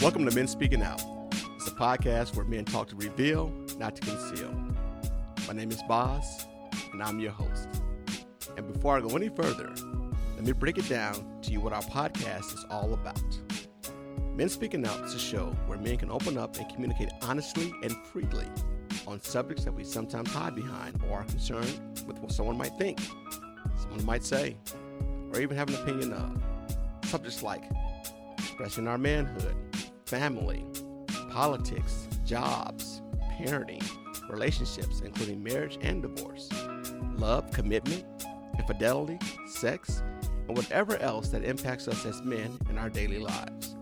Welcome to Men Speaking Out. It's a podcast where men talk to reveal, not to conceal. My name is Boz, and I'm your host. And before I go any further, let me break it down to you what our podcast is all about. Men Speaking Out is a show where men can open up and communicate honestly and freely on subjects that we sometimes hide behind or are concerned with what someone might think, someone might say, or even have an opinion of. Subjects like expressing our manhood, family, politics, jobs, parenting, relationships, including marriage and divorce, love, commitment, infidelity, sex, and whatever else that impacts us as men in our daily lives.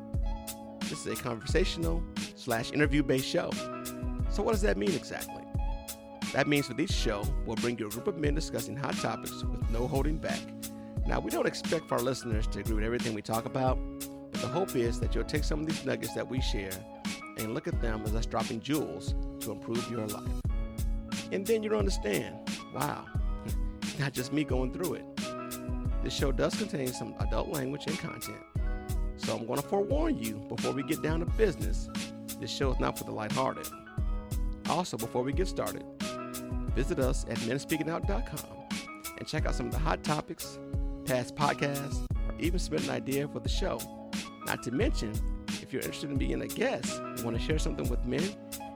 This is a conversational slash interview based show. So, what does that mean exactly? That means with each show, we'll bring you a group of men discussing hot topics with no holding back. Now, we don't expect for our listeners to agree with everything we talk about, the hope is that you'll take some of these nuggets that we share and look at them as us dropping jewels to improve your life. And then you'll understand wow, not just me going through it. This show does contain some adult language and content. So I'm going to forewarn you before we get down to business. This show is not for the lighthearted. Also, before we get started, visit us at menspeakingout.com and check out some of the hot topics, past podcasts, or even submit an idea for the show. Not to mention, if you're interested in being a guest and want to share something with men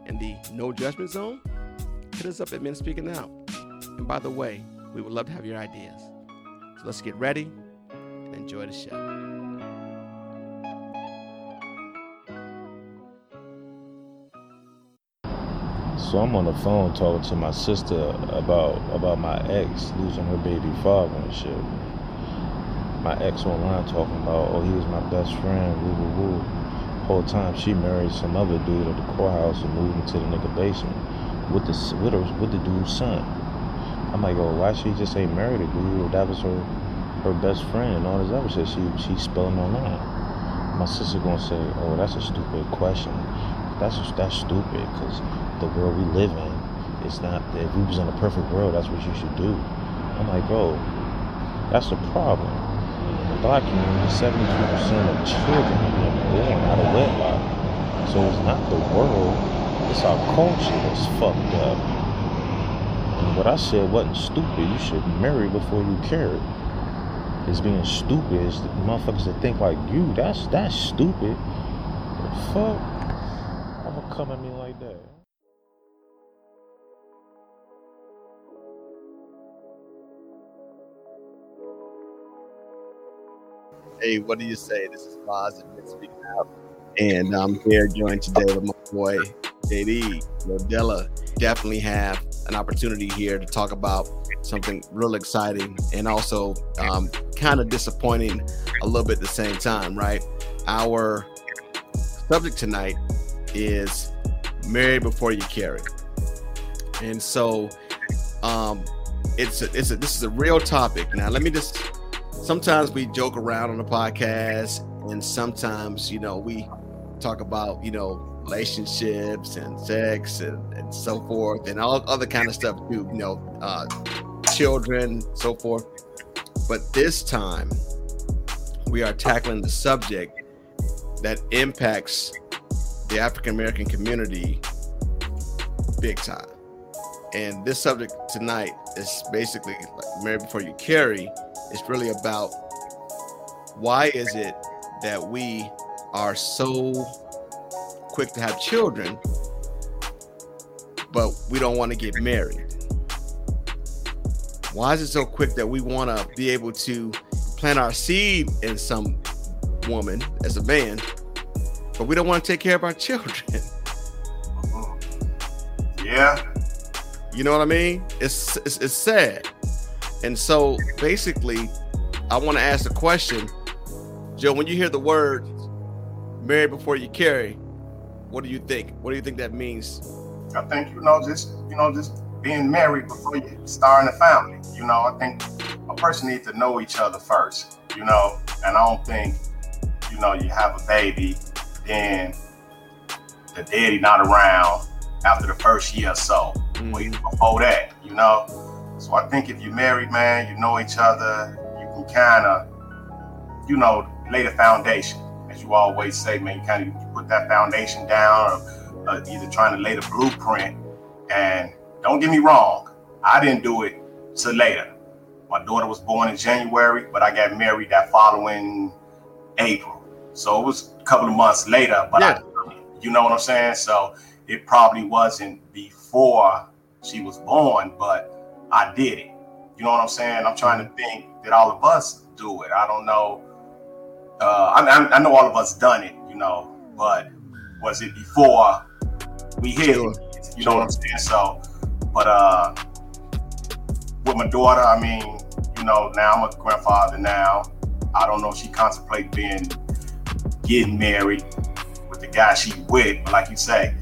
in the no judgment zone, hit us up at Men Speaking Out. And by the way, we would love to have your ideas. So let's get ready and enjoy the show. So I'm on the phone talking to my sister about about my ex losing her baby father and shit. My ex online talking about, oh, he was my best friend, woo woo woo. Whole time she married some other dude at the courthouse and moved into the nigga basement with the with her with the dude's son. I'm like, oh, why she just ain't married a dude? That was her her best friend and all this other shit. She she spelling online. My sister gonna say, oh, that's a stupid question. That's that's stupid because the world we live in it's not. If we was in a perfect world, that's what you should do. I'm like, bro, that's the problem. Black community, 72% of children are born out of wedlock. So it's not the world, it's our culture that's fucked up. And what I said wasn't stupid. You should marry before you carry. It's being stupid is the motherfuckers that think like you. That's that's stupid. The fuck? I'ma come at me like Hey, what do you say? This is Boz and Speaking Out. And I'm here joined today with my boy, JD Rodella. Definitely have an opportunity here to talk about something real exciting and also um, kind of disappointing a little bit at the same time, right? Our subject tonight is married before you carry. And so um, it's a, it's a, this is a real topic. Now, let me just sometimes we joke around on the podcast and sometimes you know we talk about you know relationships and sex and, and so forth and all other kind of stuff too you know uh, children so forth. But this time we are tackling the subject that impacts the african american community big time. And this subject tonight is basically like married before you carry it's really about why is it that we are so quick to have children, but we don't want to get married? Why is it so quick that we want to be able to plant our seed in some woman as a man, but we don't want to take care of our children? Uh-huh. Yeah. You know what I mean? It's it's, it's sad. And so basically, I want to ask a question. Joe, when you hear the word married before you carry, what do you think? What do you think that means? I think, you know, just, you know, just being married before you start in a family. You know, I think a person needs to know each other first, you know, and I don't think, you know, you have a baby, then the daddy not around after the first year or so, Mm. or even before that, you know. So I think if you're married, man, you know each other, you can kind of, you know, lay the foundation, as you always say, man, you kind of put that foundation down, or uh, either trying to lay the blueprint. And don't get me wrong, I didn't do it till later. My daughter was born in January, but I got married that following April. So it was a couple of months later, but yeah. I, you know what I'm saying? So it probably wasn't before she was born, but I did it. You know what I'm saying? I'm trying to think that all of us do it. I don't know. Uh, I, I know all of us done it, you know, but was it before we hit sure. it? You know what I'm saying? So, but uh, with my daughter, I mean, you know, now I'm a grandfather now. I don't know if she contemplate being getting married with the guy she with, but like you say,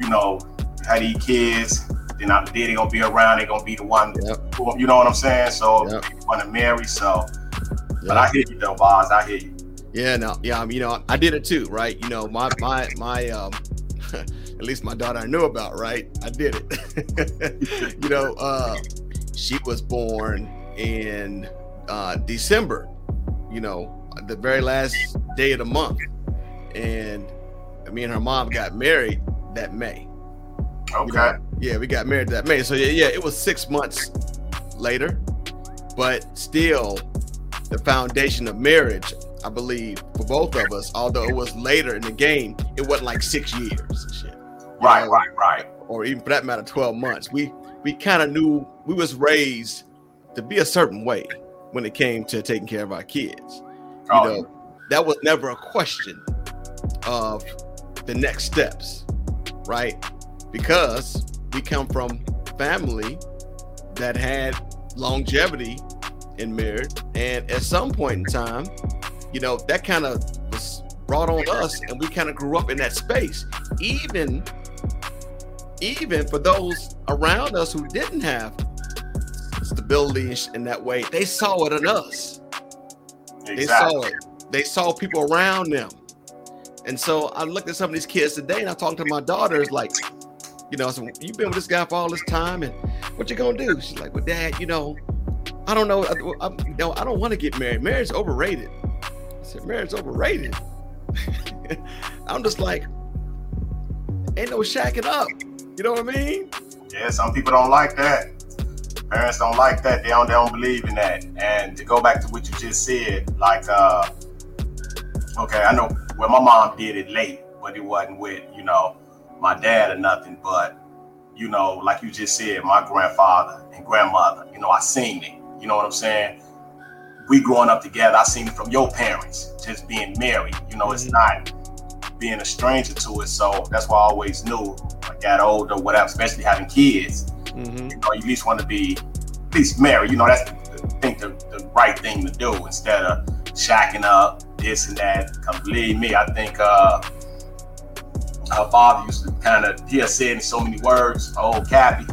you know, had these kids, then after they gonna be around, they're gonna be the one, yep. you know what I'm saying? So yep. want to marry, so. Yep. But I hear you though, Boz. I hear you. Yeah, no, yeah, you know, I did it too, right? You know, my my my um at least my daughter I knew about, right? I did it. you know, uh she was born in uh December, you know, the very last day of the month. And me and her mom got married that May. Okay. You know, yeah, we got married that May. So yeah, yeah, it was six months later, but still, the foundation of marriage, I believe, for both of us, although it was later in the game, it wasn't like six years shit. Right, know? right, right. Or even for that matter, twelve months. We we kind of knew we was raised to be a certain way when it came to taking care of our kids. You oh. know, that was never a question of the next steps, right? Because we come from family that had longevity in marriage, and at some point in time, you know, that kind of was brought on us, and we kind of grew up in that space. Even, even for those around us who didn't have stability in that way, they saw it in us. Exactly. They saw it. They saw people around them and so I looked at some of these kids today, and I talked to my daughters, like, you know, you've been with this guy for all this time, and what you gonna do? She's like, well, Dad, you know, I don't know, I, I, know, I don't want to get married. Marriage overrated. I said, marriage overrated. I'm just like, ain't no shacking up. You know what I mean? Yeah, some people don't like that. Parents don't like that. They don't, they don't believe in that. And to go back to what you just said, like, uh, okay, I know well, my mom did it late, but it wasn't with, you know, my dad or nothing. But, you know, like you just said, my grandfather and grandmother, you know, I seen it. You know what I'm saying? We growing up together, I seen it from your parents, just being married. You know, mm-hmm. it's not being a stranger to it. So that's why I always knew I got older, whatever, especially having kids. Mm-hmm. You know, you at least want to be at least married. You know, that's the, the, think the, the right thing to do instead of shacking up, this and that. Cause believe me, I think uh, her father used to kind of he'll say in so many words, old Cappy,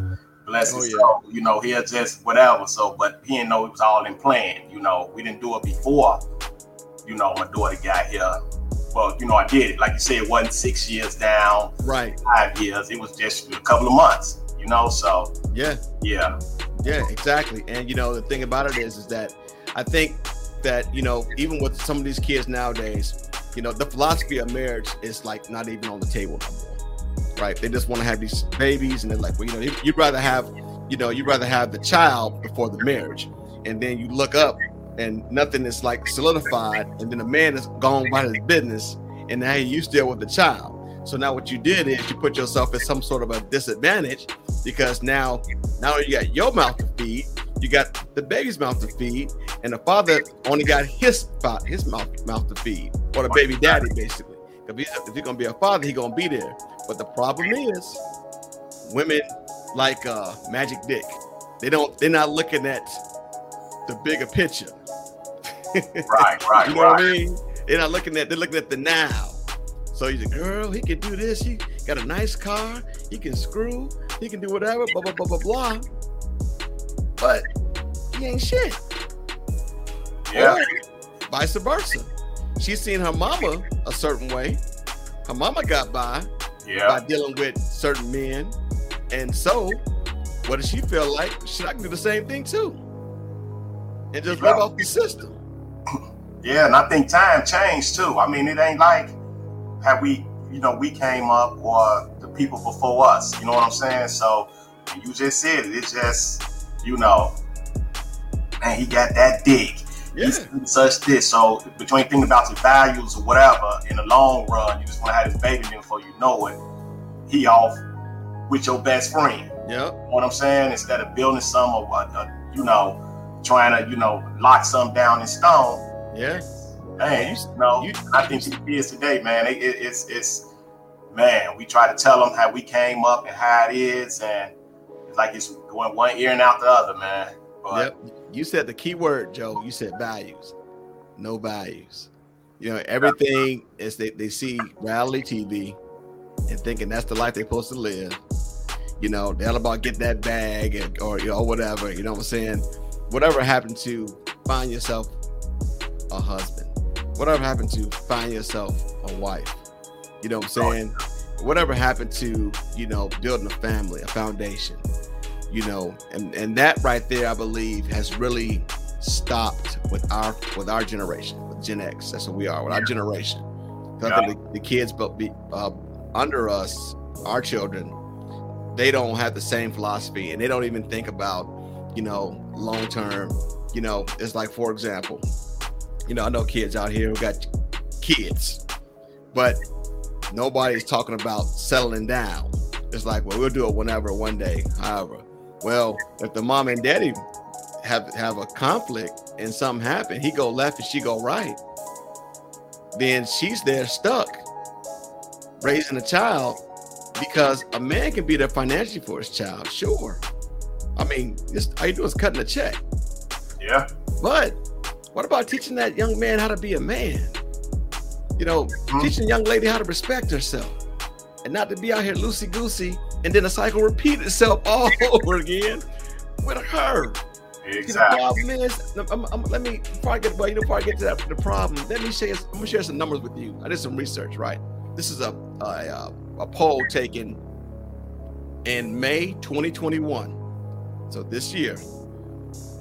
bless oh, his yeah. soul. You know, he'll just whatever. So, but he didn't know it was all in plan. You know, we didn't do it before. You know, my daughter got here. Well, you know, I did it. Like you said, it wasn't six years down, right? Five years. It was just a couple of months. You know, so yeah, yeah, yeah, exactly. And you know, the thing about it is, is that I think that you know even with some of these kids nowadays you know the philosophy of marriage is like not even on the table right? They just want to have these babies and they're like well you know you'd rather have you know you'd rather have the child before the marriage. And then you look up and nothing is like solidified and then the man is gone by his business and now you still with the child. So now what you did is you put yourself at some sort of a disadvantage because now now you got your mouth to feed you got the baby's mouth to feed, and the father only got his spot, his mouth mouth to feed, or the baby daddy basically. If he's, if he's gonna be a father, he's gonna be there. But the problem is, women like uh, Magic Dick. They don't. They're not looking at the bigger picture. right, right, you know right. what I mean? They're not looking at. They're looking at the now. So he's a girl. He can do this. He got a nice car. He can screw. He can do whatever. Blah blah blah blah blah but he ain't shit. Yeah. Or vice versa. She's seen her mama a certain way. Her mama got by yeah. by dealing with certain men. And so, what does she feel like? Should I can do the same thing too? And just yeah. live off the system. Yeah, and I think time changed too. I mean, it ain't like how we, you know, we came up or the people before us. You know what I'm saying? So you just said it. It's just, you know, and he got that dick. Yeah. He's such this. So between thinking about your values or whatever, in the long run, you just want to have this baby. Then before you know it, he off with your best friend. Know what I'm saying? Instead of building some or what, uh, you know, trying to, you know, lock some down in stone. Yeah. Man, you- know, you- I think the kids today, man, it, it, it's it's man, we try to tell them how we came up and how it is, and it's like it's going one ear and out the other, man. But Yep. You said the key word, Joe. You said values. No values. You know, everything is they, they see reality TV and thinking that's the life they're supposed to live. You know, they're all about get that bag and, or you know, whatever. You know what I'm saying? Whatever happened to find yourself a husband? Whatever happened to find yourself a wife? You know what I'm saying? Whatever happened to, you know, building a family, a foundation? You know and and that right there i believe has really stopped with our with our generation with gen x. That's what we are with our generation. 'Cause i think the, the kids but be uh, under us our children they don't have the same philosophy and they don't even think about you know long term you know it's like for example you know i know kids out here who got kids but nobody's talking about settling down. It's like well we'll do it whenever one day however well, if the mom and daddy have have a conflict and something happen, he go left and she go right, then she's there stuck raising a child because a man can be there financially for his child, sure. I mean, just all you do is cutting a check. yeah, But what about teaching that young man how to be a man? You know, Mhm. teaching a young lady how to respect herself and not to be out here loosey goosey and then the cycle repeat itself all over again with her. See, the exactly. problem is, I'm- I'm- let me before I get well, you know, before I get to that, the problem. Let me share. I'm gonna share some numbers with you. I did some research. Right, this is a a, a poll taken in May 2021, so this year,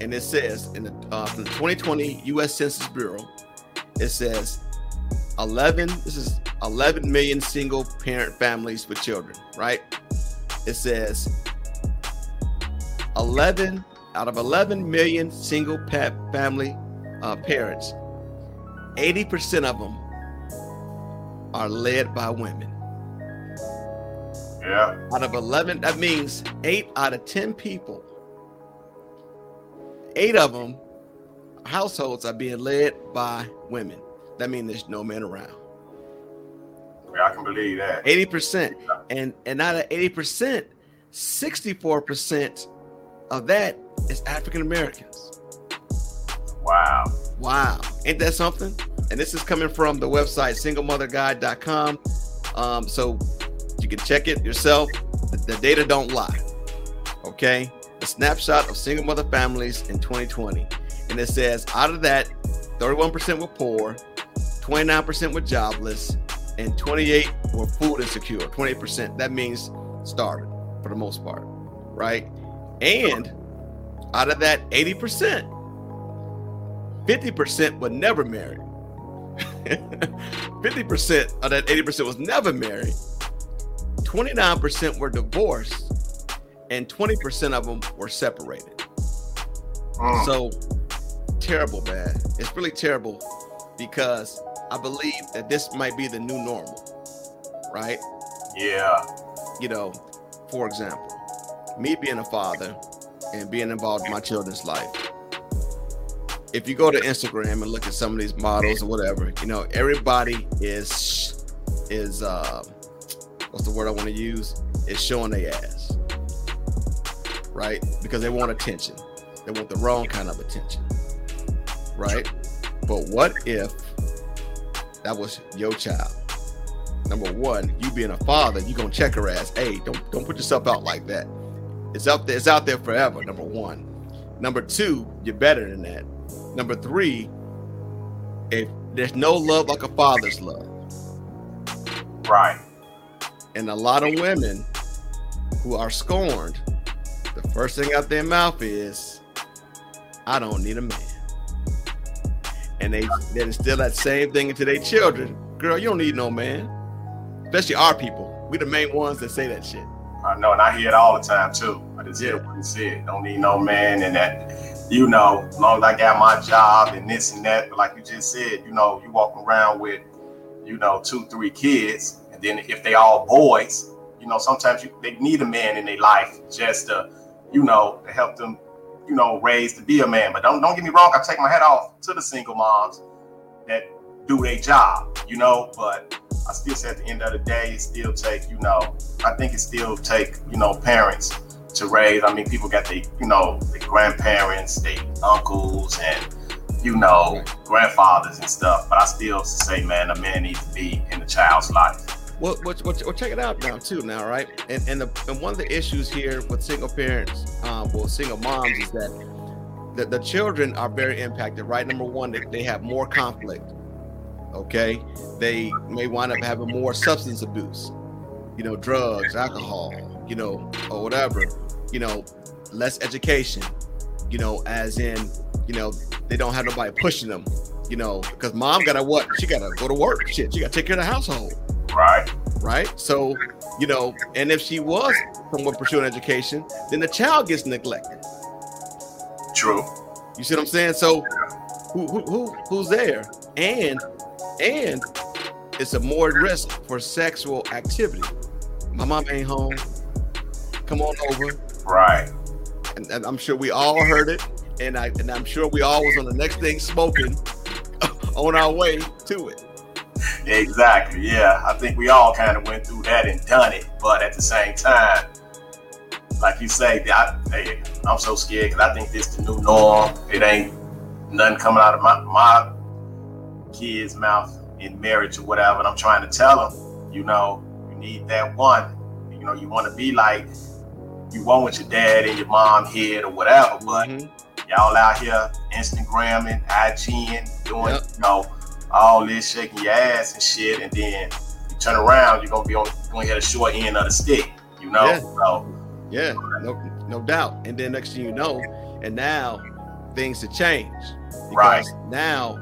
and it says in the uh, from the 2020 U.S. Census Bureau, it says 11. This is 11 million single parent families with children. Right, it says 11 out of 11 million single pet family uh, parents, 80% of them are led by women. Yeah, Out of 11, that means eight out of 10 people, eight of them households are being led by women. That means there's no men around. I can believe that. 80%. And, and out of 80%, 64% of that is African Americans. Wow. Wow. Ain't that something? And this is coming from the website singlemotherguide.com. Um, so you can check it yourself. The, the data don't lie. Okay. A snapshot of single mother families in 2020. And it says out of that, 31% were poor, 29% were jobless, and 28 were food insecure. 28%. That means starving for the most part. Right. And out of that 80%, 50% were never married. 50% of that 80% was never married. 29% were divorced, and 20% of them were separated. Mm, So terrible, man. It's really terrible because I believe that this might be the new normal, right? yeah, you know, for example, me being a father and being involved in my children's life. If you go to Instagram and look at some of these models or whatever, you know, everybody is is uh what's the word I want to use? Is showing their ass. Right? Because they want attention. They want the wrong kind of attention. Right? But what if that was your child? number one, you being a father, you gonna check her ass. Hey, don't don't put yourself out like that. It's out there, it's out there forever. Number one. Number two, you're better than that. Number three, if there's no love like a father's love, right. and a lot of women who are scorned, the first thing out their mouth is, I don't need a man. And they then instill that same thing into their children. Girl, you don't need no man. Especially our people. We the main ones that say that shit. I know, and I hear it all the time too. I just hear what you said. Don't need no man, and that, you know, as long as I got my job and this and that. But like you just said, you know, you walk around with, you know, two, three kids, and then if they all boys, you know, sometimes you, they need a man in their life just to, you know, to help them, you know, raised to be a man. But don't don't get me wrong, I take my hat off to the single moms that do their job, you know, but I still say at the end of the day, it still take, you know, I think it still take, you know, parents to raise. I mean, people got their, you know, their grandparents, their uncles, and you know, grandfathers and stuff. But I still say, man, a man needs to be in the child's life. Well, well, well, check it out now too. Now, right? And and, the, and one of the issues here with single parents, um, well, single moms, is that the, the children are very impacted. Right? Number one, they, they have more conflict okay they may wind up having more substance abuse you know drugs alcohol you know or whatever you know less education you know as in you know they don't have nobody pushing them you know because mom gotta what she gotta go to work shit she gotta take care of the household right right so you know and if she was someone pursuing education then the child gets neglected true you see what i'm saying so who, who, who who's there and and it's a more risk for sexual activity. My mom ain't home. Come on over. Right. And, and, I'm sure we all heard it, and I and I'm sure we all was on the next thing smoking on our way to it. Exactly. Yeah, I think we all kind of went through that and done it, but at the same time, like you say, I, hey, I'm so scared because I think this the new norm. It ain't nothing coming out of my my kid's mouth in marriage or whatever. And I'm trying to tell them, you know, you need that one. You know, you want to be like you want with your dad and your mom head or whatever, but mm-hmm. y'all out here Instagramming, IGing, doing, yep. you know, all this shaking your ass and shit, and then you turn around, you're gonna be on gonna hit a short end of the stick, you know. Yeah. So, yeah, no, no doubt. And then next thing you know, and now things have changed. Because right. now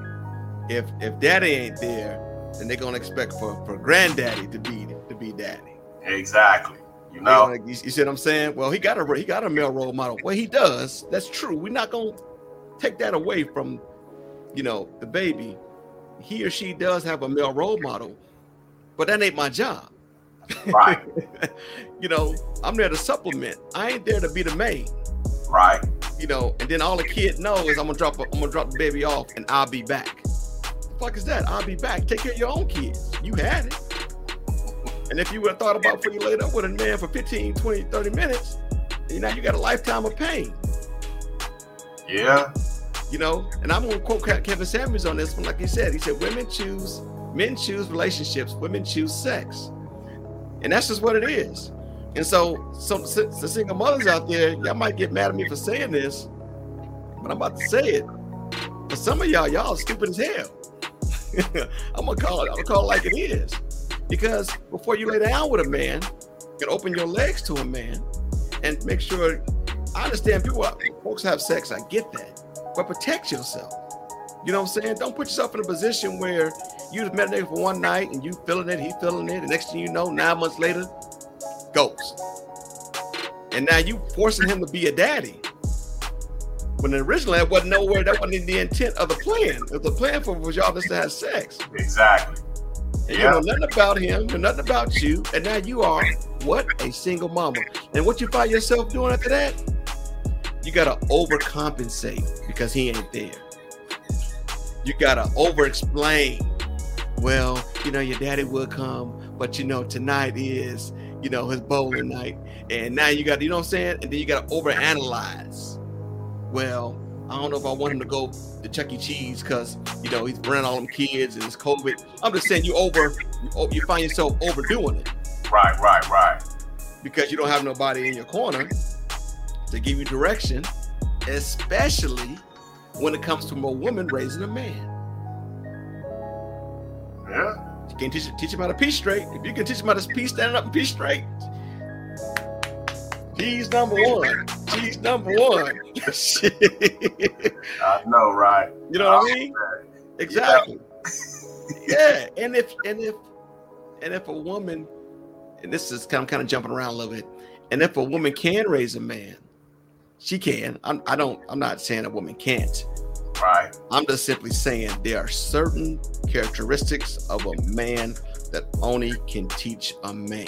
if if daddy ain't there, then they're gonna expect for for granddaddy to be to be daddy. Exactly. You know, gonna, you, you see what I'm saying? Well, he got a he got a male role model. Well, he does. That's true. We're not gonna take that away from, you know, the baby. He or she does have a male role model, but that ain't my job. Right. you know, I'm there to supplement. I ain't there to be the main. Right. You know, and then all the kid knows is I'm gonna drop a, I'm gonna drop the baby off and I'll be back The fuck is that? I'll be back. Take care of your own kids. You had it. And if you would have thought about putting laid up with a man for 15, 20, 30 minutes, you know you got a lifetime of pain. Yeah. You know, and I'm gonna quote Kevin Samuels on this one, like he said. He said, Women choose, men choose relationships, women choose sex. And that's just what it is. And so, so the single mothers out there, y'all might get mad at me for saying this, but I'm about to say it. But some of y'all, y'all stupid as hell. I'm gonna call it. I'm gonna call it like it is, because before you lay down with a man, you can open your legs to a man and make sure. I understand people, folks have sex. I get that, but protect yourself. You know what I'm saying? Don't put yourself in a position where you just met a nigga for one night and you feeling it, he feeling it. The next thing you know, nine months later, goes. And now you forcing him to be a daddy. When originally that wasn't nowhere, that wasn't in the intent of the plan. The plan for was y'all just to have sex. Exactly. And yeah. you know nothing about him, know nothing about you, and now you are what a single mama. And what you find yourself doing after that? You gotta overcompensate because he ain't there. You gotta over-explain. Well, you know your daddy will come, but you know tonight is you know his bowling night, and now you got you know what I'm saying, and then you gotta overanalyze well, I don't know if I want him to go to Chuck E. Cheese because you know he's bringing all them kids and it's COVID. I'm just saying you over, oh, you find yourself overdoing it. Right, right, right. Because you don't have nobody in your corner to give you direction, especially when it comes to a woman raising a man. Yeah. You can't teach, teach him how to pee straight. If you can teach him how to pee standing up and pee straight, he's number one. He's number one. I know, right? You know what I mean? exactly. yeah, and if and if and if a woman, and this is kind of kind of jumping around a little bit, and if a woman can raise a man, she can. I'm, I don't. I'm not saying a woman can't. Right. I'm just simply saying there are certain characteristics of a man that only can teach a man.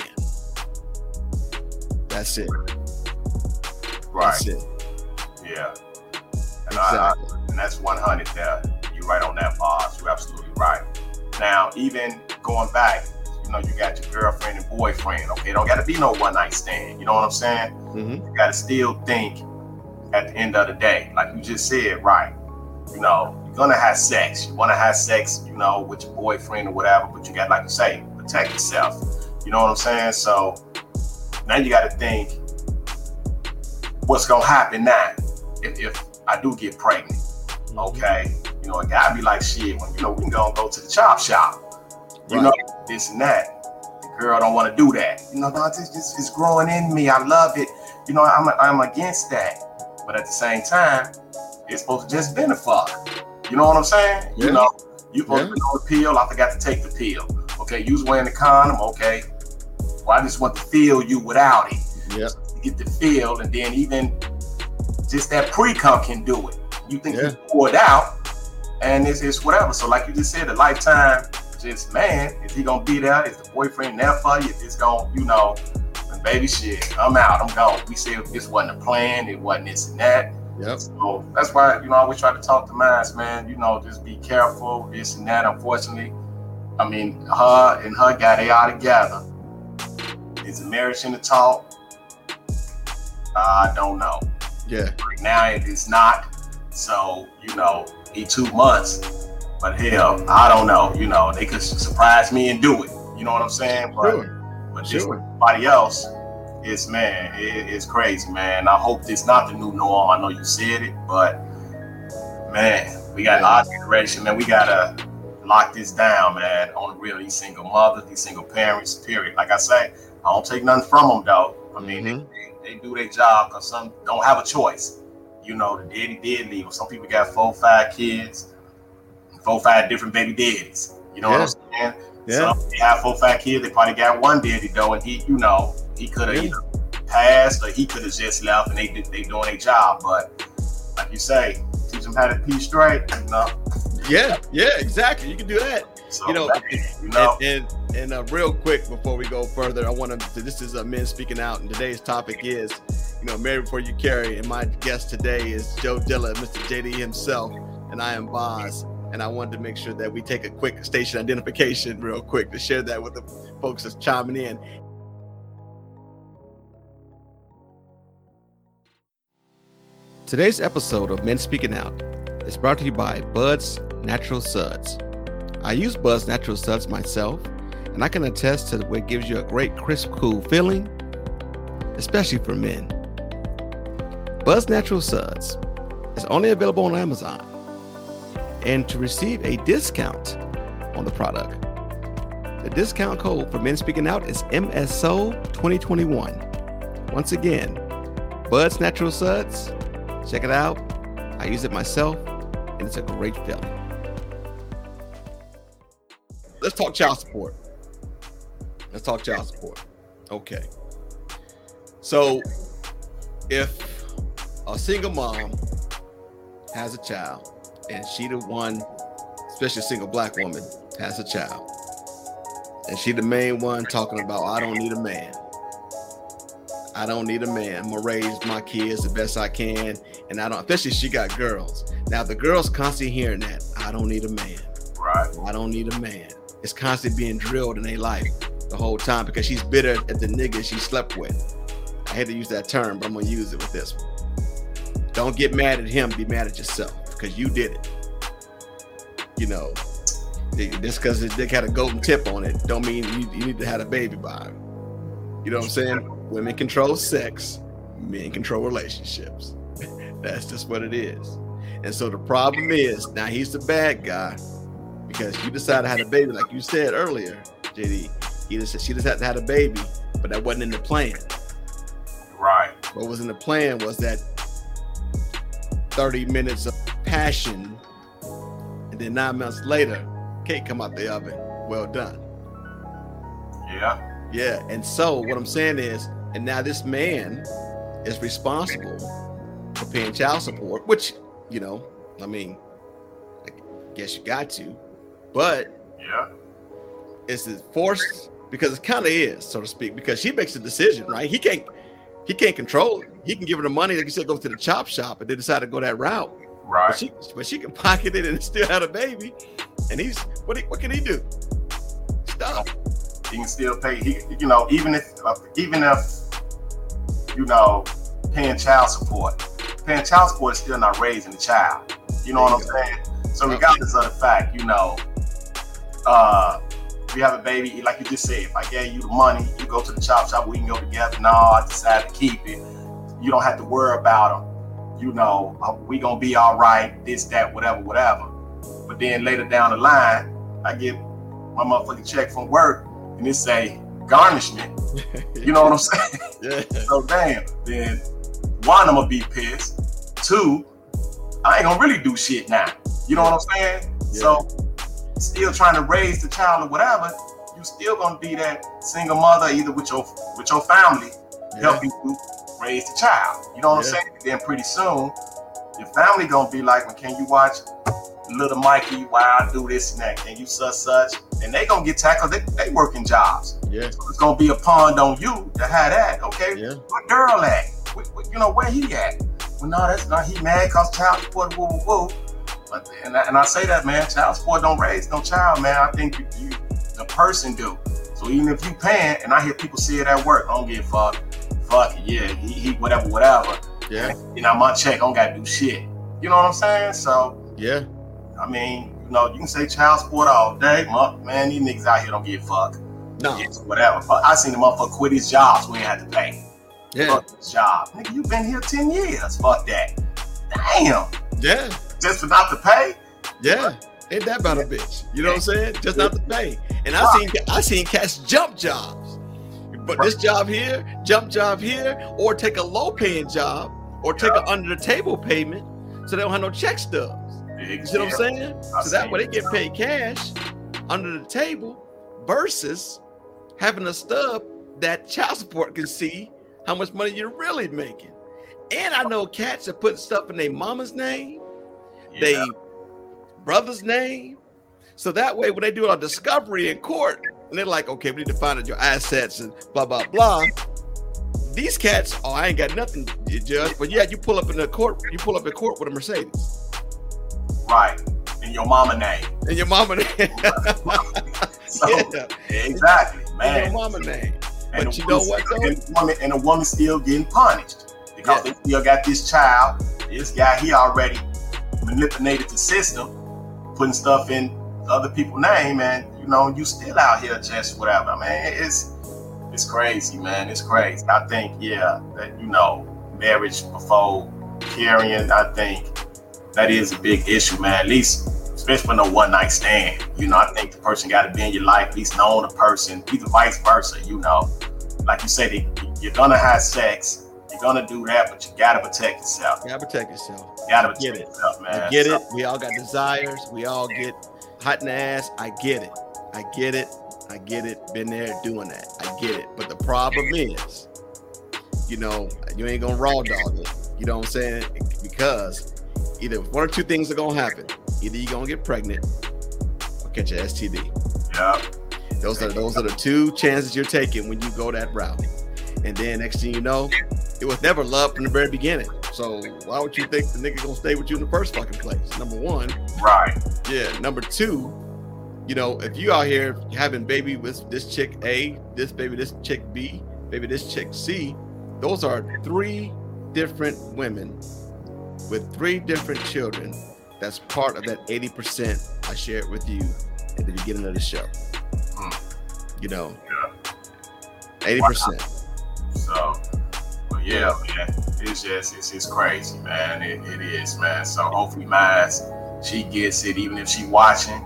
That's it. Right. That's it. Yeah. And, Exactly. I, and that's 100 there. You're right on that, boss. You're absolutely right. Now, even going back, you know, you got your girlfriend and boyfriend. Okay, don't got to be no one night stand. You know what I'm saying? Mm-hmm. You got to still think at the end of the day, like you just said, right? You know, you're gonna have sex. You want to have sex, you know, with your boyfriend or whatever, but you got, like you say, protect yourself. You know what I'm saying? So now you got to think what's gonna happen now if, if I do get pregnant. Mm-hmm. Okay, you know, a guy be like, shit, when you know, we gonna go to the chop shop. You Right. know, this and that. The girl don't want to do that. You know, no, this, this is growing in me. I love it. You know, I'm I'm against that. But at the same time, it's supposed to just been a fuck. You know what I'm saying? Yeah. You know, you supposed Yeah. to be on the pill. I forgot to take the pill. Okay, you was wearing the condom. Okay, well, I just want to feel you without it Yep. get the feel, and then even just that pre-cum can do it. You think Yeah. you pour it out, and it's, it's whatever. So, like you just said, a lifetime, just man, is he gonna be there? Is the boyfriend there for you? It's gonna, you know, baby, shit, I'm out, I'm gone. We said this wasn't a plan, it wasn't this and that. Yep. So that's why, you know, I always try to talk to minds, man. You know, just be careful, this and that. Unfortunately, I mean, her and her guy, they are together. Is a marriage in the talk? I don't know. Yeah. Right now, it is not. So, you know, in two months. But hell, I don't know. You know, they could surprise me and do it. You know what I'm saying? But, Sure. But just Sure. everybody else, it's man, it, it's crazy, man. I hope this not the new norm. I know you said it, but man, we got our generation, man. We gotta lock this down, man. On the real, these single mothers, these single parents. Period. Like I say, I don't take nothing from them though. I mean, Mhm. they, they do their job because some don't have a choice. You know, the daddy did leave. Some people got four, five kids, four, five different baby daddies. You know what I'm saying? Yeah. Some they four, five kids. They probably got one daddy though, and he, you know, he could have Yeah. either passed or he could have just left, and they did- they doing their job. But like you say, teach them how to pee straight. You know, Yeah. Yeah. Exactly. You can do that. so You know, man, you know, And and, and uh, real quick before we go further, I want to. This is uh, men speaking out, and today's topic is, you know, marry before you carry. And my guest today is Joe Dilla, Mr. JD himself, and I am Boz. And I wanted to make sure that we take a quick station identification, real quick, to share that with the folks that's chiming in. Today's episode of Men Speaking Out is brought to you by Bud's Natural Suds. I use Bud's Natural Suds myself, and I can attest to it gives you a great, crisp, cool feeling, especially for men. Bud's Natural Suds is only available on Amazon. And to receive a discount on the product, the discount code for Men Speaking Out is MSO2021. Once again, Bud's Natural Suds, check it out. I use it myself, and it's a great feeling. Let's talk child support. Let's talk child support. Okay. So, if a single mom has a child and she the one, especially a single black woman, has a child, and she the main one talking about, I don't need a man. I don't need a man. I'm gonna raise my kids the best I can, and I don't. Especially she got girls. Now the girls constantly hearing that. I don't need a man. right? I don't need a man. It's constantly being drilled in their life the whole time because she's bitter at the nigga she slept with. I hate to use that term, but I'm gonna use it with this one. Don't get mad at him. Be mad at yourself because you did it. You know, just because his dick had a golden tip on it, don't mean you, you need to have a baby by him. You know what I'm saying? Women control sex, men control relationships. That's just what it is. And so the problem is now he's the bad guy because you decided to have a baby, like you said earlier, JD. He just said she just had to have a baby, but that wasn't in the plan. Right. What was in the plan was that 30 minutes of passion and then nine months later, cake come out the oven. Well done. Yeah. Yeah. And so what I'm saying is, and now this man is responsible for paying child support, which, you know, I mean, I guess you got to, but Yeah. it's forced because it kind of is, so to speak, because she makes the decision, right? He can't he can't control it. He can give her the money, like you said, go to the chop shop and they decide to go that route. But Right. she but she can pocket it and still have a baby. And he's what he, what can he do? Stop. He can still pay. He, you know, even if, uh, even if, you know, paying child support, paying child support is still not raising the child. You know There what you I'm saying? So regardless of the fact, you know, uh, we have a baby, like you just said. If I gave you the money, you go to the chop shop, we can go together. No, I decided to keep it. You don't have to worry about them. You know, uh, we gonna be all right. This, that, whatever, whatever. But then later down the line, I get my motherfucking check from work, and it say garnishment. You know what I'm saying? Yeah. So damn, then one, I'm gonna be pissed. Two, I ain't gonna really do shit now. You know what I'm saying? Yeah. So still trying to raise the child or whatever, you still gonna be that single mother either with your with your family Yeah. helping you raise the child. You know what Yeah. I'm saying? Then pretty soon your family gonna be like, well, can you watch little Mikey while I do this and that? Can you such such? And they gonna get tackled. They, they working jobs. Yeah. So it's gonna be a pond on you to have that. Okay, Yeah. what girl at? You know where he at? Well, no, that's not. He mad cause child support. Woo woo woo. But and I, and I say that, man. Child support don't raise no child, man. I think you, you the person do. So even if you paying, and I hear people say it at work, I don't give a fuck. Fuck it, yeah, he, he whatever, whatever. Yeah. You know, my check, I don't gotta do shit. You know what I'm saying? So Yeah. I mean, you know, you can say child support all day, man. These niggas out here don't give a fuck. No. Yes, whatever. But I seen the motherfucker quit his job, so he ain't had to pay. Yeah. Fuck his job. Nigga, you been here 10 years. Fuck that. Damn. Yeah. Just for not to pay? Yeah. Ain't that about a bitch? You know what I'm saying? Just not to pay. And I seen I seen cats jump jobs. But this job here, jump job here, or take a low paying job, or take an under the table payment so they don't have no check stubs. You see what I'm saying? So that way they get paid cash under the table versus having a stub that child support can see how much money you're really making. And I know cats that put stuff in their mama's name, they brother's name. So that way, when they do a discovery in court, and they're like, okay, we need to find out your assets and blah blah blah. These cats, oh, I ain't got nothing, judge. But yeah, you pull up in the court, you pull up in court with a Mercedes Right. In your mama name. and your mama name. So, yeah, exactly, man. your mama name. And But you know woman- what, though? And a woman, and a woman still getting punished because Yeah. they still got this child. This guy, he already manipulated the system, putting stuff in other people's name, and you know, you still out here just whatever. Man, it's it's crazy, man. It's crazy. I think, yeah, that you know, marriage before carrying, I think that is a big issue, man. At least, especially for no one night stand. You know, I think the person got to be in your life, at least knowing the person, either vice versa. You know, like you said, you're gonna have sex, you're gonna do that, but you gotta protect yourself. You gotta protect yourself. You gotta protect get it. man. I get So, it. We all got desires. We all get hot in the ass. I get it. I get it. I get it. Been there doing that. I get it. But the problem is, you know, you ain't gonna raw dog it. You know what I'm saying? Because either one or two things are gonna happen. Either you're gonna get pregnant or catch an STD. Yeah, Those are those are the two chances you're taking when you go that route. And then next thing you know, it was never love from the very beginning. So why would you think the nigga gonna stay with you in the first fucking place? Number one. right. Yeah. Number two, you know, if you out here having baby with this chick A, this baby, this chick B, baby, this chick C, those are three different women with three different children. That's part of that 80% I shared with you at the beginning of the show. Hmm. You know, 80%. So, but yeah, man, it's just it's, it's crazy, man. It, it is, man. So hopefully, Miles, she gets it, even if she watching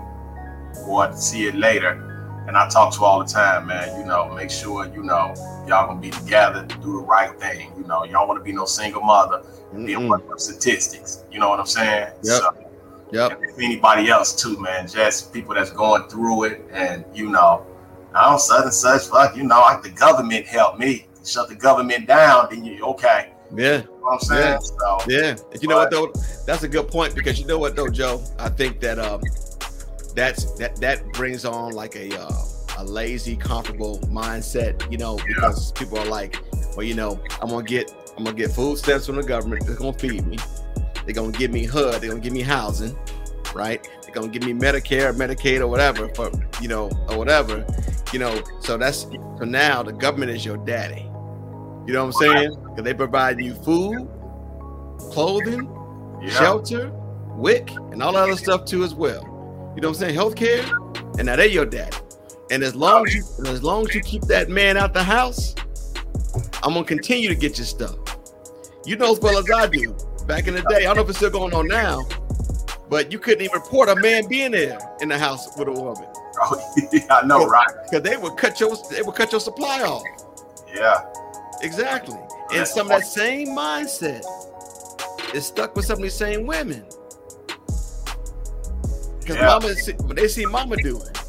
or see it later. And I talk to all the time, man. You know, make sure you know y'all gonna be together, do the right thing. You know, y'all want to be no single mother, be Mm-mm. one of statistics. You know what I'm saying? Yep. So, Yep. And anybody else too, man. Just people that's going through it, and you know, I don't such and such. Fuck, you know, like the government helped me. Shut the government down, then you okay. Yeah. You know what I'm saying? Yeah. So Yeah. And you know what though? That's a good point because you know what though, Joe? I think that um that's that that brings on like a uh, a lazy, comfortable mindset, you know, because people are like, well, you know, I'm gonna get I'm gonna get food stamps from the government. They're gonna feed me. They're gonna give me HUD. They're gonna give me housing, right? They're gonna give me Medicare, Medicaid, or whatever for you know, or whatever, you know. So that's so now the government is your daddy. You know what I'm saying? Because they provide you food, clothing, yeah, shelter, WIC, and all that other stuff too as well. You know what I'm saying? Healthcare, and now they're your daddy. And as long as you as long as you keep that man out the house, I'm gonna continue to get your stuff. You know as well as I do. Back in the day, I don't know if it's still going on now, but you couldn't even report a man being there in the house with a woman Oh, I know, right? because they would cut your they would cut your supply off. Yeah, Exactly. And some of that same mindset is stuck with some of these same women. Because Yeah. mama, see- they see mama do it.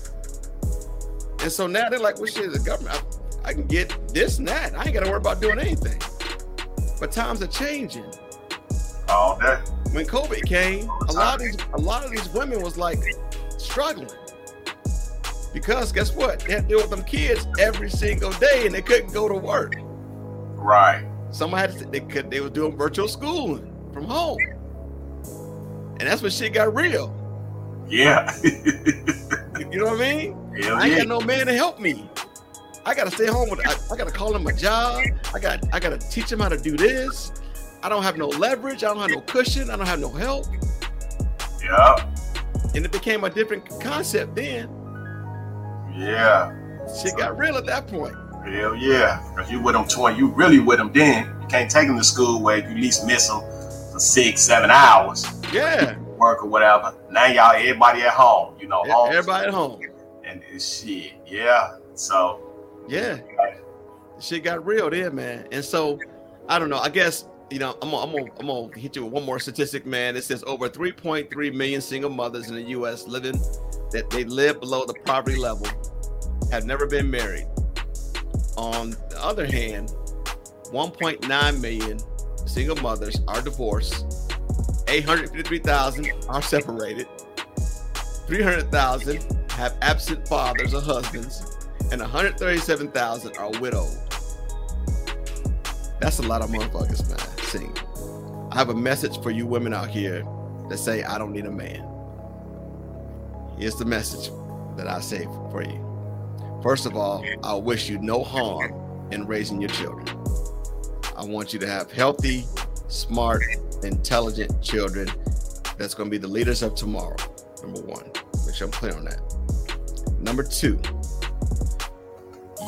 And so now they're like, well, shit, the government, I, I can get this and that. I ain't got to worry about doing anything. But times are changing. all day. When COVID came, a lot of these, a lot of these women was like struggling. Because guess what? They had to deal with them kids every single day and they couldn't go to work. Right. Some had to, they could they were doing virtual schooling from home, and that's when shit got real. Yeah. You know what I mean? Hell I ain't yeah. got no man to help me. I gotta stay home with. I, I gotta call him a job. I got. I gotta teach him how to do this. I don't have no leverage. I don't have no cushion. I don't have no help. Yeah. And it became a different concept then. Yeah. Shit got real at that point. Hell yeah. If you with them 20, you really with them then. You can't take them to school where you at least miss them for six, seven hours, Yeah. Work or whatever. Now y'all, everybody at home, you know, home. Everybody at home. And it's shit. Yeah. So, Yeah. Shit got real there, man. And so, I don't know. I guess you know. I'm gonna, I'm gonna, I'm gonna hit you with one more statistic, man. It says over 3.3 million single mothers in the U.S. living that they live below the poverty level have never been married. On the other hand, 1.9 million single mothers are divorced. 853,000 are separated. 300,000 have absent fathers or husbands and 137,000 are widowed. That's a lot of motherfuckers, man. Single. I have a message for you women out here that say I don't need a man. Here's the message that I say for you. First of all, I wish you no harm in raising your children. I want you to have healthy, smart, intelligent children that's going to be the leaders of tomorrow. Number one, make sure I'm clear on that. Number two,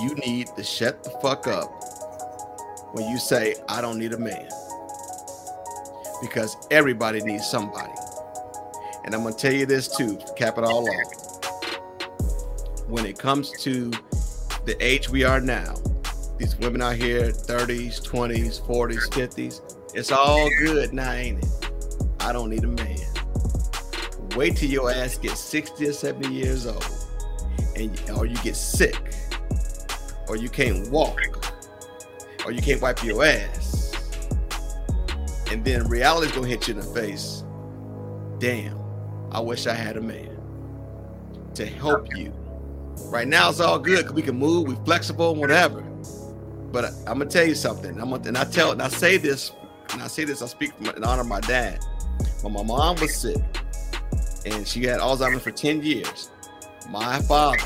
you need to shut the fuck up when you say, I don't need a man. Because everybody needs somebody. And I'm going to tell you this too, cap it all off. When it comes to the age we are now, these women out here, 30s, 20s, 40s, 50s, it's all good now, ain't it? I don't need a man. Wait till your ass gets 60 or 70 years old, and or you get sick, or you can't walk, or you can't wipe your ass, and then reality's gonna hit you in the face. Damn, I wish I had a man to help you. Right now it's all good we can move, we flexible, whatever. But I'm gonna tell you something. I'm gonna, and I tell and I say this, and I say this. I speak in honor of my dad. When my mom was sick, and she had Alzheimer's for 10 years, my father,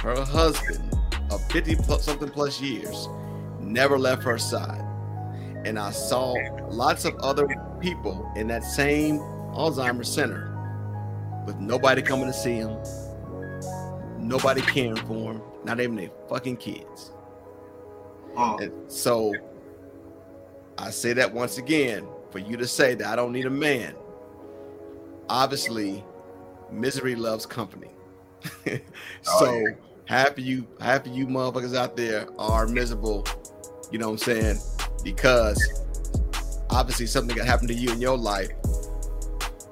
her husband of 50 plus something plus years, never left her side. And I saw lots of other people in that same Alzheimer's center with nobody coming to see them, nobody caring for them, not even their fucking kids. And so I say that once again for you to say that I don't need a man. Obviously, misery loves company. Oh, so Oh, yeah. half of you, half of you motherfuckers out there are miserable. You know what I'm saying? Because obviously something that happened to you in your life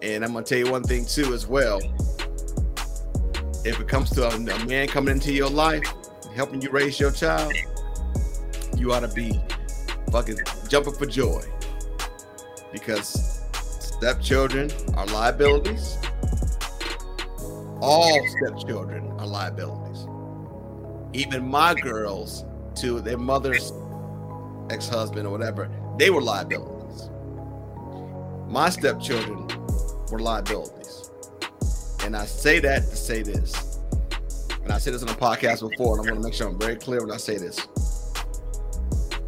And I'm gonna tell you one thing too as well. If it comes to a, a man coming into your life, helping you raise your child, you ought to be fucking jumping for joy because stepchildren are liabilities. All stepchildren are liabilities. Even my girls, to their mother's ex-husband or whatever, they were liabilities. My stepchildren were liabilities. And I say that to say this. And I said this on a podcast before, and I want to make sure I'm very clear when I say this.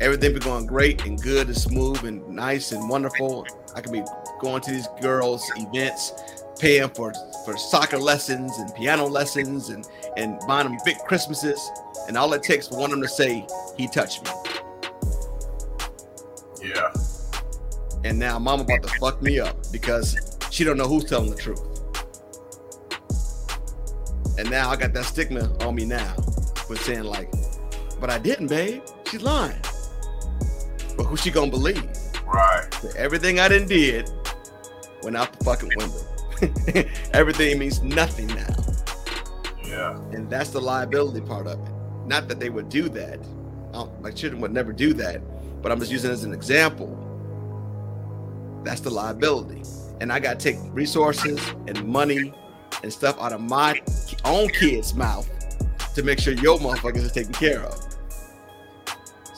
Everything be going great and good and smooth and nice and wonderful. I could be going to these girls' events, paying for for soccer lessons and piano lessons and and buying them big Christmases, and all it takes for one of them to say he touched me. Yeah. And now mom about to fuck me up because she don't know who's telling the truth. And now I got that stigma on me now for saying like, but I didn't, babe. She's lying. But who she gonna believe? Right. Everything I done did went out the fucking window. Everything means nothing now. Yeah. And that's the liability part of it. Not that they would do that. My children would never do that. But I'm just using it as an example. That's the liability. And I got to take resources and money and stuff out of my own kid's mouth to make sure your motherfuckers are taken care of.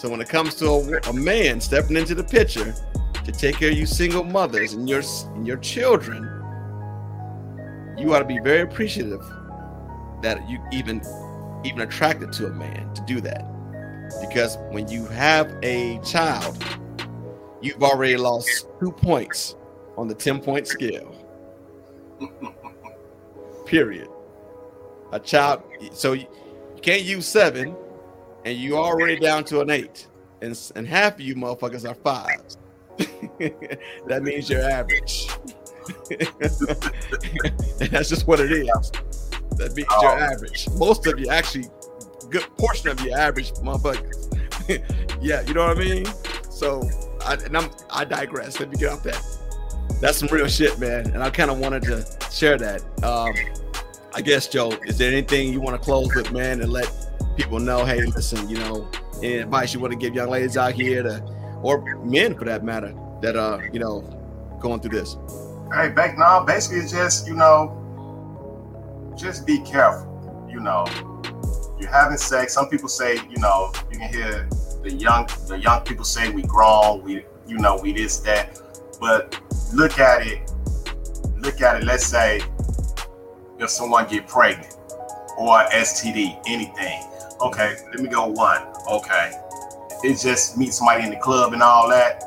So when it comes to a, a, man stepping into the picture to take care of you single mothers and your and your children, you ought to be very appreciative that you even even attracted to a man to do that. Because when you have a child, you've already lost two points on the 10 point scale. Period. A child, so you, you can't use seven, and you're already down to an eight, and, and half of you motherfuckers are fives. that means you're average. And that's just what it is. That means you're oh. average. Most of you actually, good portion of you average motherfuckers. yeah, you know what I mean. So, I, and I'm I digress. Let me get off that. That's some real shit, man. And I kind of wanted to share that. Um, I guess, Joe, is there anything you want to close with, man, and let people know, hey, listen, you know, any advice you want to give young ladies out here to, or men for that matter, that are, you know, going through this? Hey, back now, basically, it's just, you know, just be careful. You know, you're having sex. Some people say, you know, you can hear the young the young people say we grown, we you know, we this, that. But look at it, look at it, let's say if someone get pregnant or STD, anything. Okay, let me go one. Okay. It just meet somebody in the club and all that.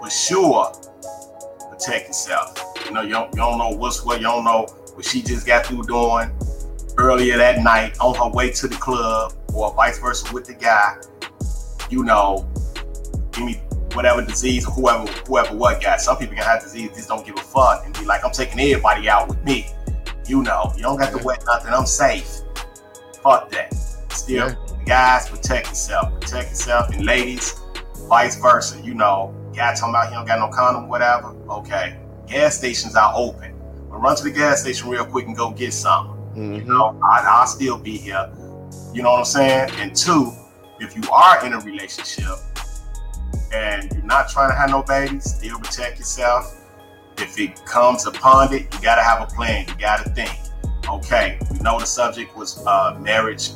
For sure, protect yourself. You know, you don't, you don't know what's what, you don't know what she just got through doing earlier that night on her way to the club or vice versa with the guy. You know, give me whatever disease or whoever whoever what got. Some people can have disease, just don't give a fuck and be like, I'm taking everybody out with me. You know, you don't got to wet nothing. I'm safe. Fuck that. Still, yeah. guys, protect yourself. Protect yourself. And ladies, vice versa. You know, guy talking about he don't got no condom, whatever. Okay. Gas stations are open. But run to the gas station real quick and go get some. Mm-hmm. You know, I, I'll still be here. You know what I'm saying? And two, if you are in a relationship and you're not trying to have no babies, still protect yourself. If it comes upon it, you gotta have a plan. You gotta think. Okay, we know the subject was uh, marriage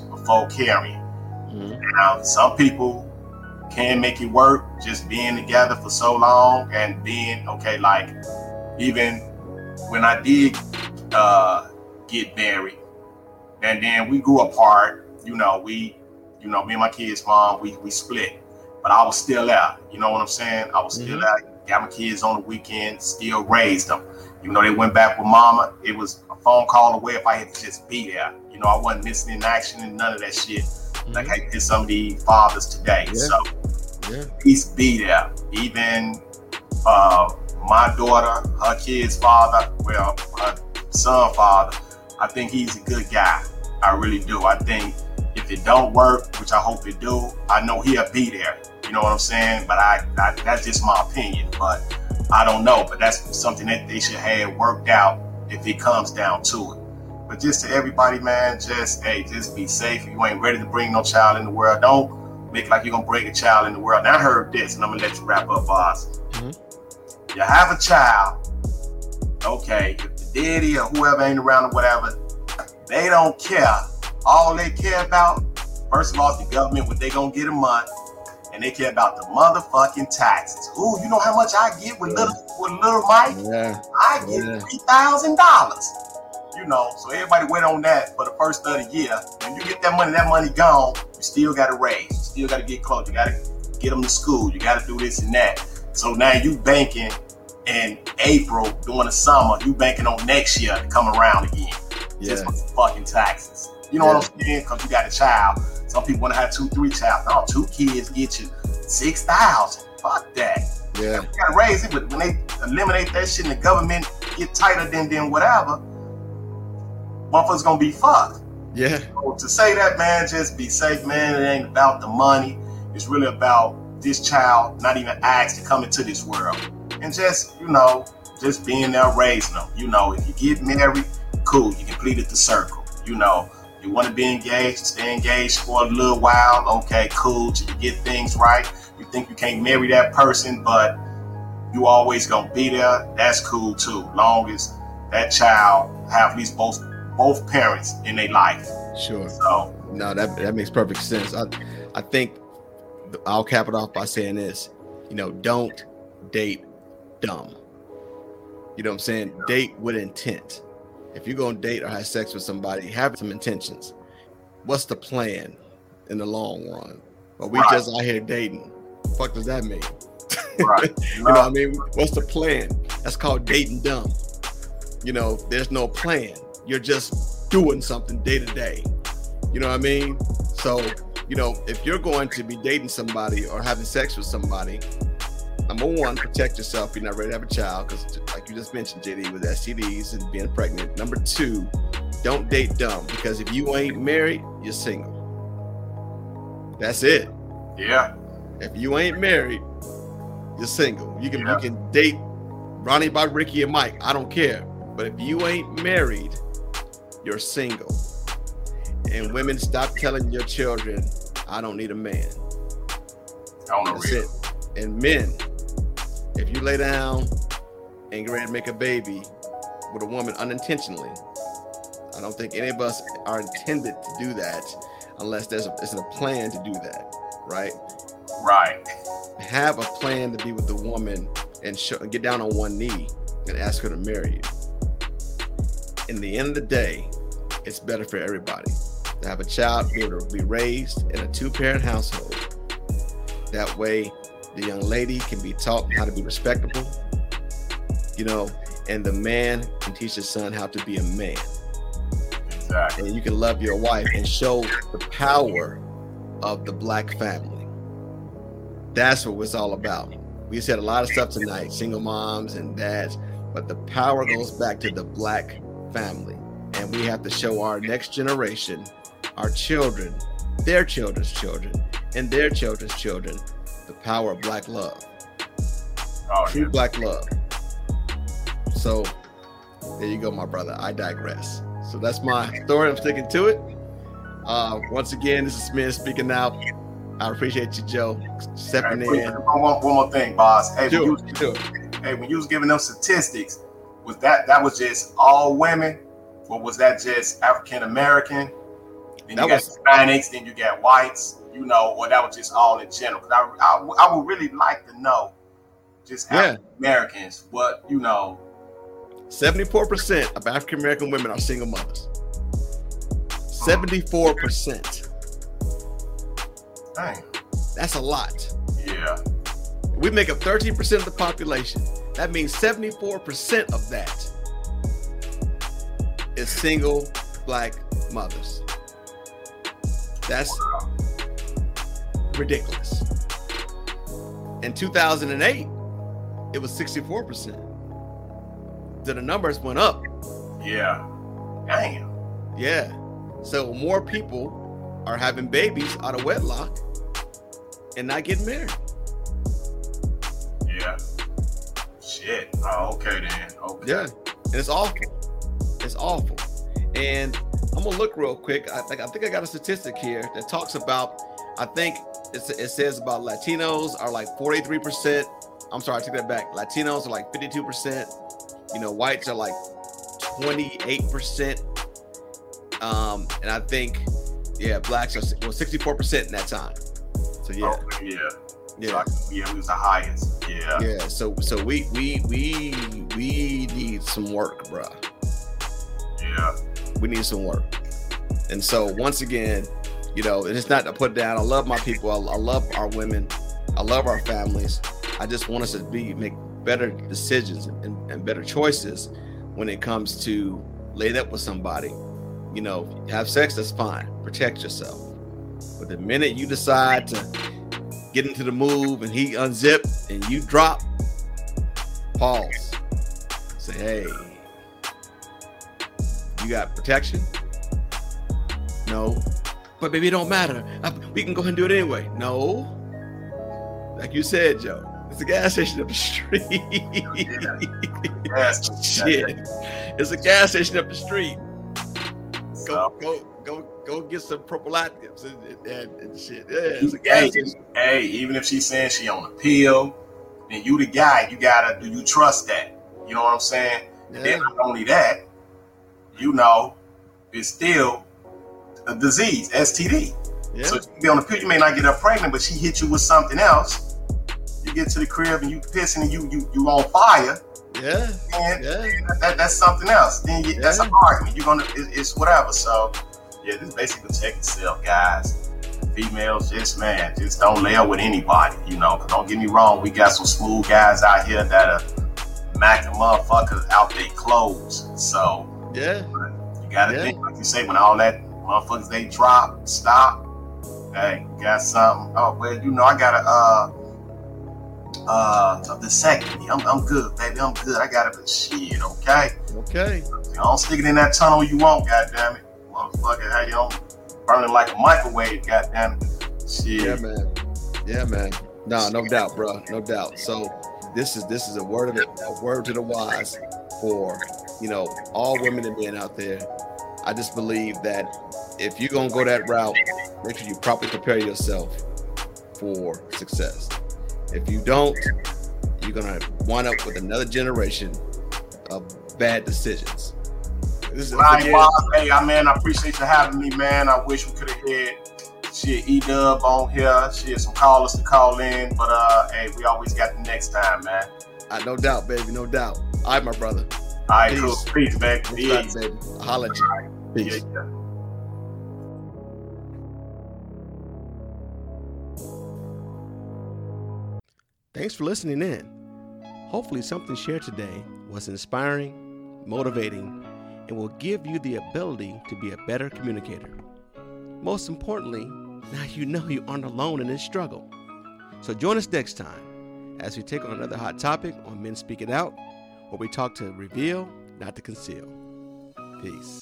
carrying. Mm-hmm. Now, some people can make it work just being together for so long and being okay. Like even when I did uh, get married, and then we grew apart. You know, we, you know, me and my kids' mom, we we split, but I was still there. You know what I'm saying? I was still mm-hmm. there. Got my kids on the weekend, still raised them. Even though they went back with mama, it was a phone call away if I had to just be there. You know, I wasn't missing in action and none of that shit. Mm-hmm. Like I did some of the fathers today. Yeah. So yeah. please be there. Even uh, my daughter, her kid's father, well, her son father, I think he's a good guy. I really do. I think if it don't work, which I hope it do, I know he'll be there. You know what I'm saying? But I, I that's just my opinion. But I don't know, but that's something that they should have worked out if it comes down to it. But just to everybody, man, just hey, just be safe. If you ain't ready to bring no child in the world, don't make like you're gonna bring a child in the world. Now I heard this, and I'm gonna let you wrap up, boss. Mm-hmm. You have a child, okay? If the daddy or whoever ain't around or whatever, they don't care. All they care about, first of all, the government what they gonna get a month and they care about the motherfucking taxes. Ooh, you know how much I get with little with little Mike? Yeah. I get yeah. three thousand dollars. You know, so everybody went on that for the first of the year. When you get that money, that money gone, you still got to raise. You still got to get close. You got to get them to school. You got to do this and that. So now you banking in April during the summer. You banking on next year to come around again. Yeah. Just for fucking taxes. You know yeah. what I'm saying? Because you got a child. Some people want to have two, three child. No, two kids get you six thousand. Fuck that. Yeah. You gotta raise it, but when they eliminate that shit and the government get tighter than than whatever, motherfuckers gonna be fucked. Yeah. So to say that, man, just be safe, man. It ain't about the money. It's really about this child not even asked to come into this world. And just, you know, just being there raising them. You know, if you get married, cool, you completed the circle. You know, you want to be engaged, stay engaged for a little while. Okay, cool. Till you get things right. You think you can't marry that person, but you always gonna be there. That's cool too. Long as that child have at least both both parents in their life. Sure. So no, that that makes perfect sense. I I think I'll cap it off by saying this. You know, don't date dumb. You know what I'm saying? Date with intent if you're gonna date or have sex with somebody, have some intentions. What's the plan in the long run? Or we right. just out here dating? Fuck does that mean? Right. you know what I mean? What's the plan? That's called dating dumb. You know, there's no plan. You're just doing something day to day. You know what I mean? So, you know, if you're going to be dating somebody or having sex with somebody, number one, protect yourself. You're not ready to have a child because, like you just mentioned, JD, with STDs and being pregnant. Number two, don't date dumb because if you ain't married, you're single. That's it. Yeah. If you ain't married, you're single. You can yeah. you can date Ronnie, by Ricky, and Mike. I don't care. But if you ain't married, you're single. And women, stop telling your children, "I don't need a man." I don't. That's it. And men, if you lay down and ready to make a baby with a woman unintentionally, I don't think any of us are intended to do that unless there's a, there's a plan to do that, right? Right. Have a plan to be with the woman and show, get down on one knee and ask her to marry you. In the end of the day, it's better for everybody to have a child be able to be raised in a two-parent household. That way, the young lady can be taught how to be respectable, you know, and the man can teach his son how to be a man. Exactly. And you can love your wife and show the power of the black family. That's what it's all about. We said a lot of stuff tonight, single moms and dads, but the power goes back to the black family. And we have to show our next generation, our children, their children's children, and their children's children the power of black love. Oh, True yeah. black love. So there you go, my brother. I digress. So that's my story. I'm sticking to it. Uh, once again, this is Smith speaking out. I appreciate you, Joe, stepping in. One more, one more thing, boss. Hey, sure, when you, sure. hey, when you was giving them statistics, was that that was just all women, or was that just African American? Then you that got was, Hispanics, then you got whites you know, or that was just all in general? I, I, I, would really like to know just yeah. Americans what, you know. 74% of African American women are single mothers. Hmm. 74%. Dang. That's a lot. Yeah. We make up 13% of the population. That means 74% of that is single black mothers. That's ridiculous. In 2008, it was 64%. So the numbers went up. Yeah. Damn. Yeah. So more people are having babies out of wedlock and not getting married. Yeah. Shit. Oh, okay then. Okay. Yeah, and it's awful. Awful. And I'm gonna look real quick. I think I think I got a statistic here that talks about. I think it says about Latinos are like 43 percent. I'm sorry, I take that back. Latinos are like 52 percent. You know, whites are like 28 percent. Um, and I think, yeah, blacks are well 64 percent in that time. So yeah, oh, yeah, yeah, so yeah, it was the highest. Yeah, yeah. So so we we we we need some work, bro. Yeah, we need some work. And so once again, you know, it's not to put down. I love my people. I, I love our women. I love our families. I just want us to be make better decisions and, and better choices when it comes to laying up with somebody. You know, have sex, that's fine. Protect yourself. But the minute you decide to get into the move and he unzip and you drop, pause. Say, hey, you got protection? No. But baby, it don't matter. I, we can go ahead and do it anyway. No. Like you said, Joe, it's a gas station up the street. Shit. It's a gas station up the street. Go, go, go, go get some prophylactics and, and, and shit. Yeah, it's a gas hey, station. Hey, even if she's saying she on a pill, then you the guy. You gotta do you trust that? You know what I'm saying? Yeah. And then not only that, you know, it's still a disease, STD. Yeah. So you be on the pill, you may not get her pregnant, but she hit you with something else. You get to the crib and you pissing and you you you on fire. Yeah. And yeah. That, that's something else. Then you, yeah. that's an argument. You're gonna it, it's whatever. So yeah, this basically protect yourself, guys. Females, just man, just don't lay up with anybody. You know, don't get me wrong. We got some smooth guys out here that are macking motherfuckers out their clothes. So yeah, you gotta yeah. think, like you say, when all that motherfuckers they drop, stop. Hey, got something? Oh well, you know I got a uh uh the second. I'm I'm good, baby. I'm good. I got it. Shit, okay. Okay. You don't stick it in that tunnel you want, goddamn it, motherfucker. How you don't burning like a microwave, goddamn it. Shit. Yeah, man. Yeah, man. Nah, no doubt, bro. No doubt. So this is this is a word of it, a word to the wise for you know all women and men out there. I just believe that if you're gonna go that route, make sure you properly prepare yourself for success. If you don't, you're gonna wind up with another generation of bad decisions. This is right, Bob. Hey, I man, I appreciate you having me, man. I wish we could have had shit E Dub on here. Shit, some callers to call in, but uh, hey, we always got the next time, man. Uh, no doubt, baby, no doubt. All right, my brother. All right, Peace. cool. Peace, man. Peace. baby. Holla at you. Peace. Yeah, yeah. Thanks for listening in. Hopefully, something shared today was inspiring, motivating, and will give you the ability to be a better communicator. Most importantly, now you know you aren't alone in this struggle. So join us next time as we take on another hot topic on Men Speak It Out, where we talk to reveal, not to conceal. Peace.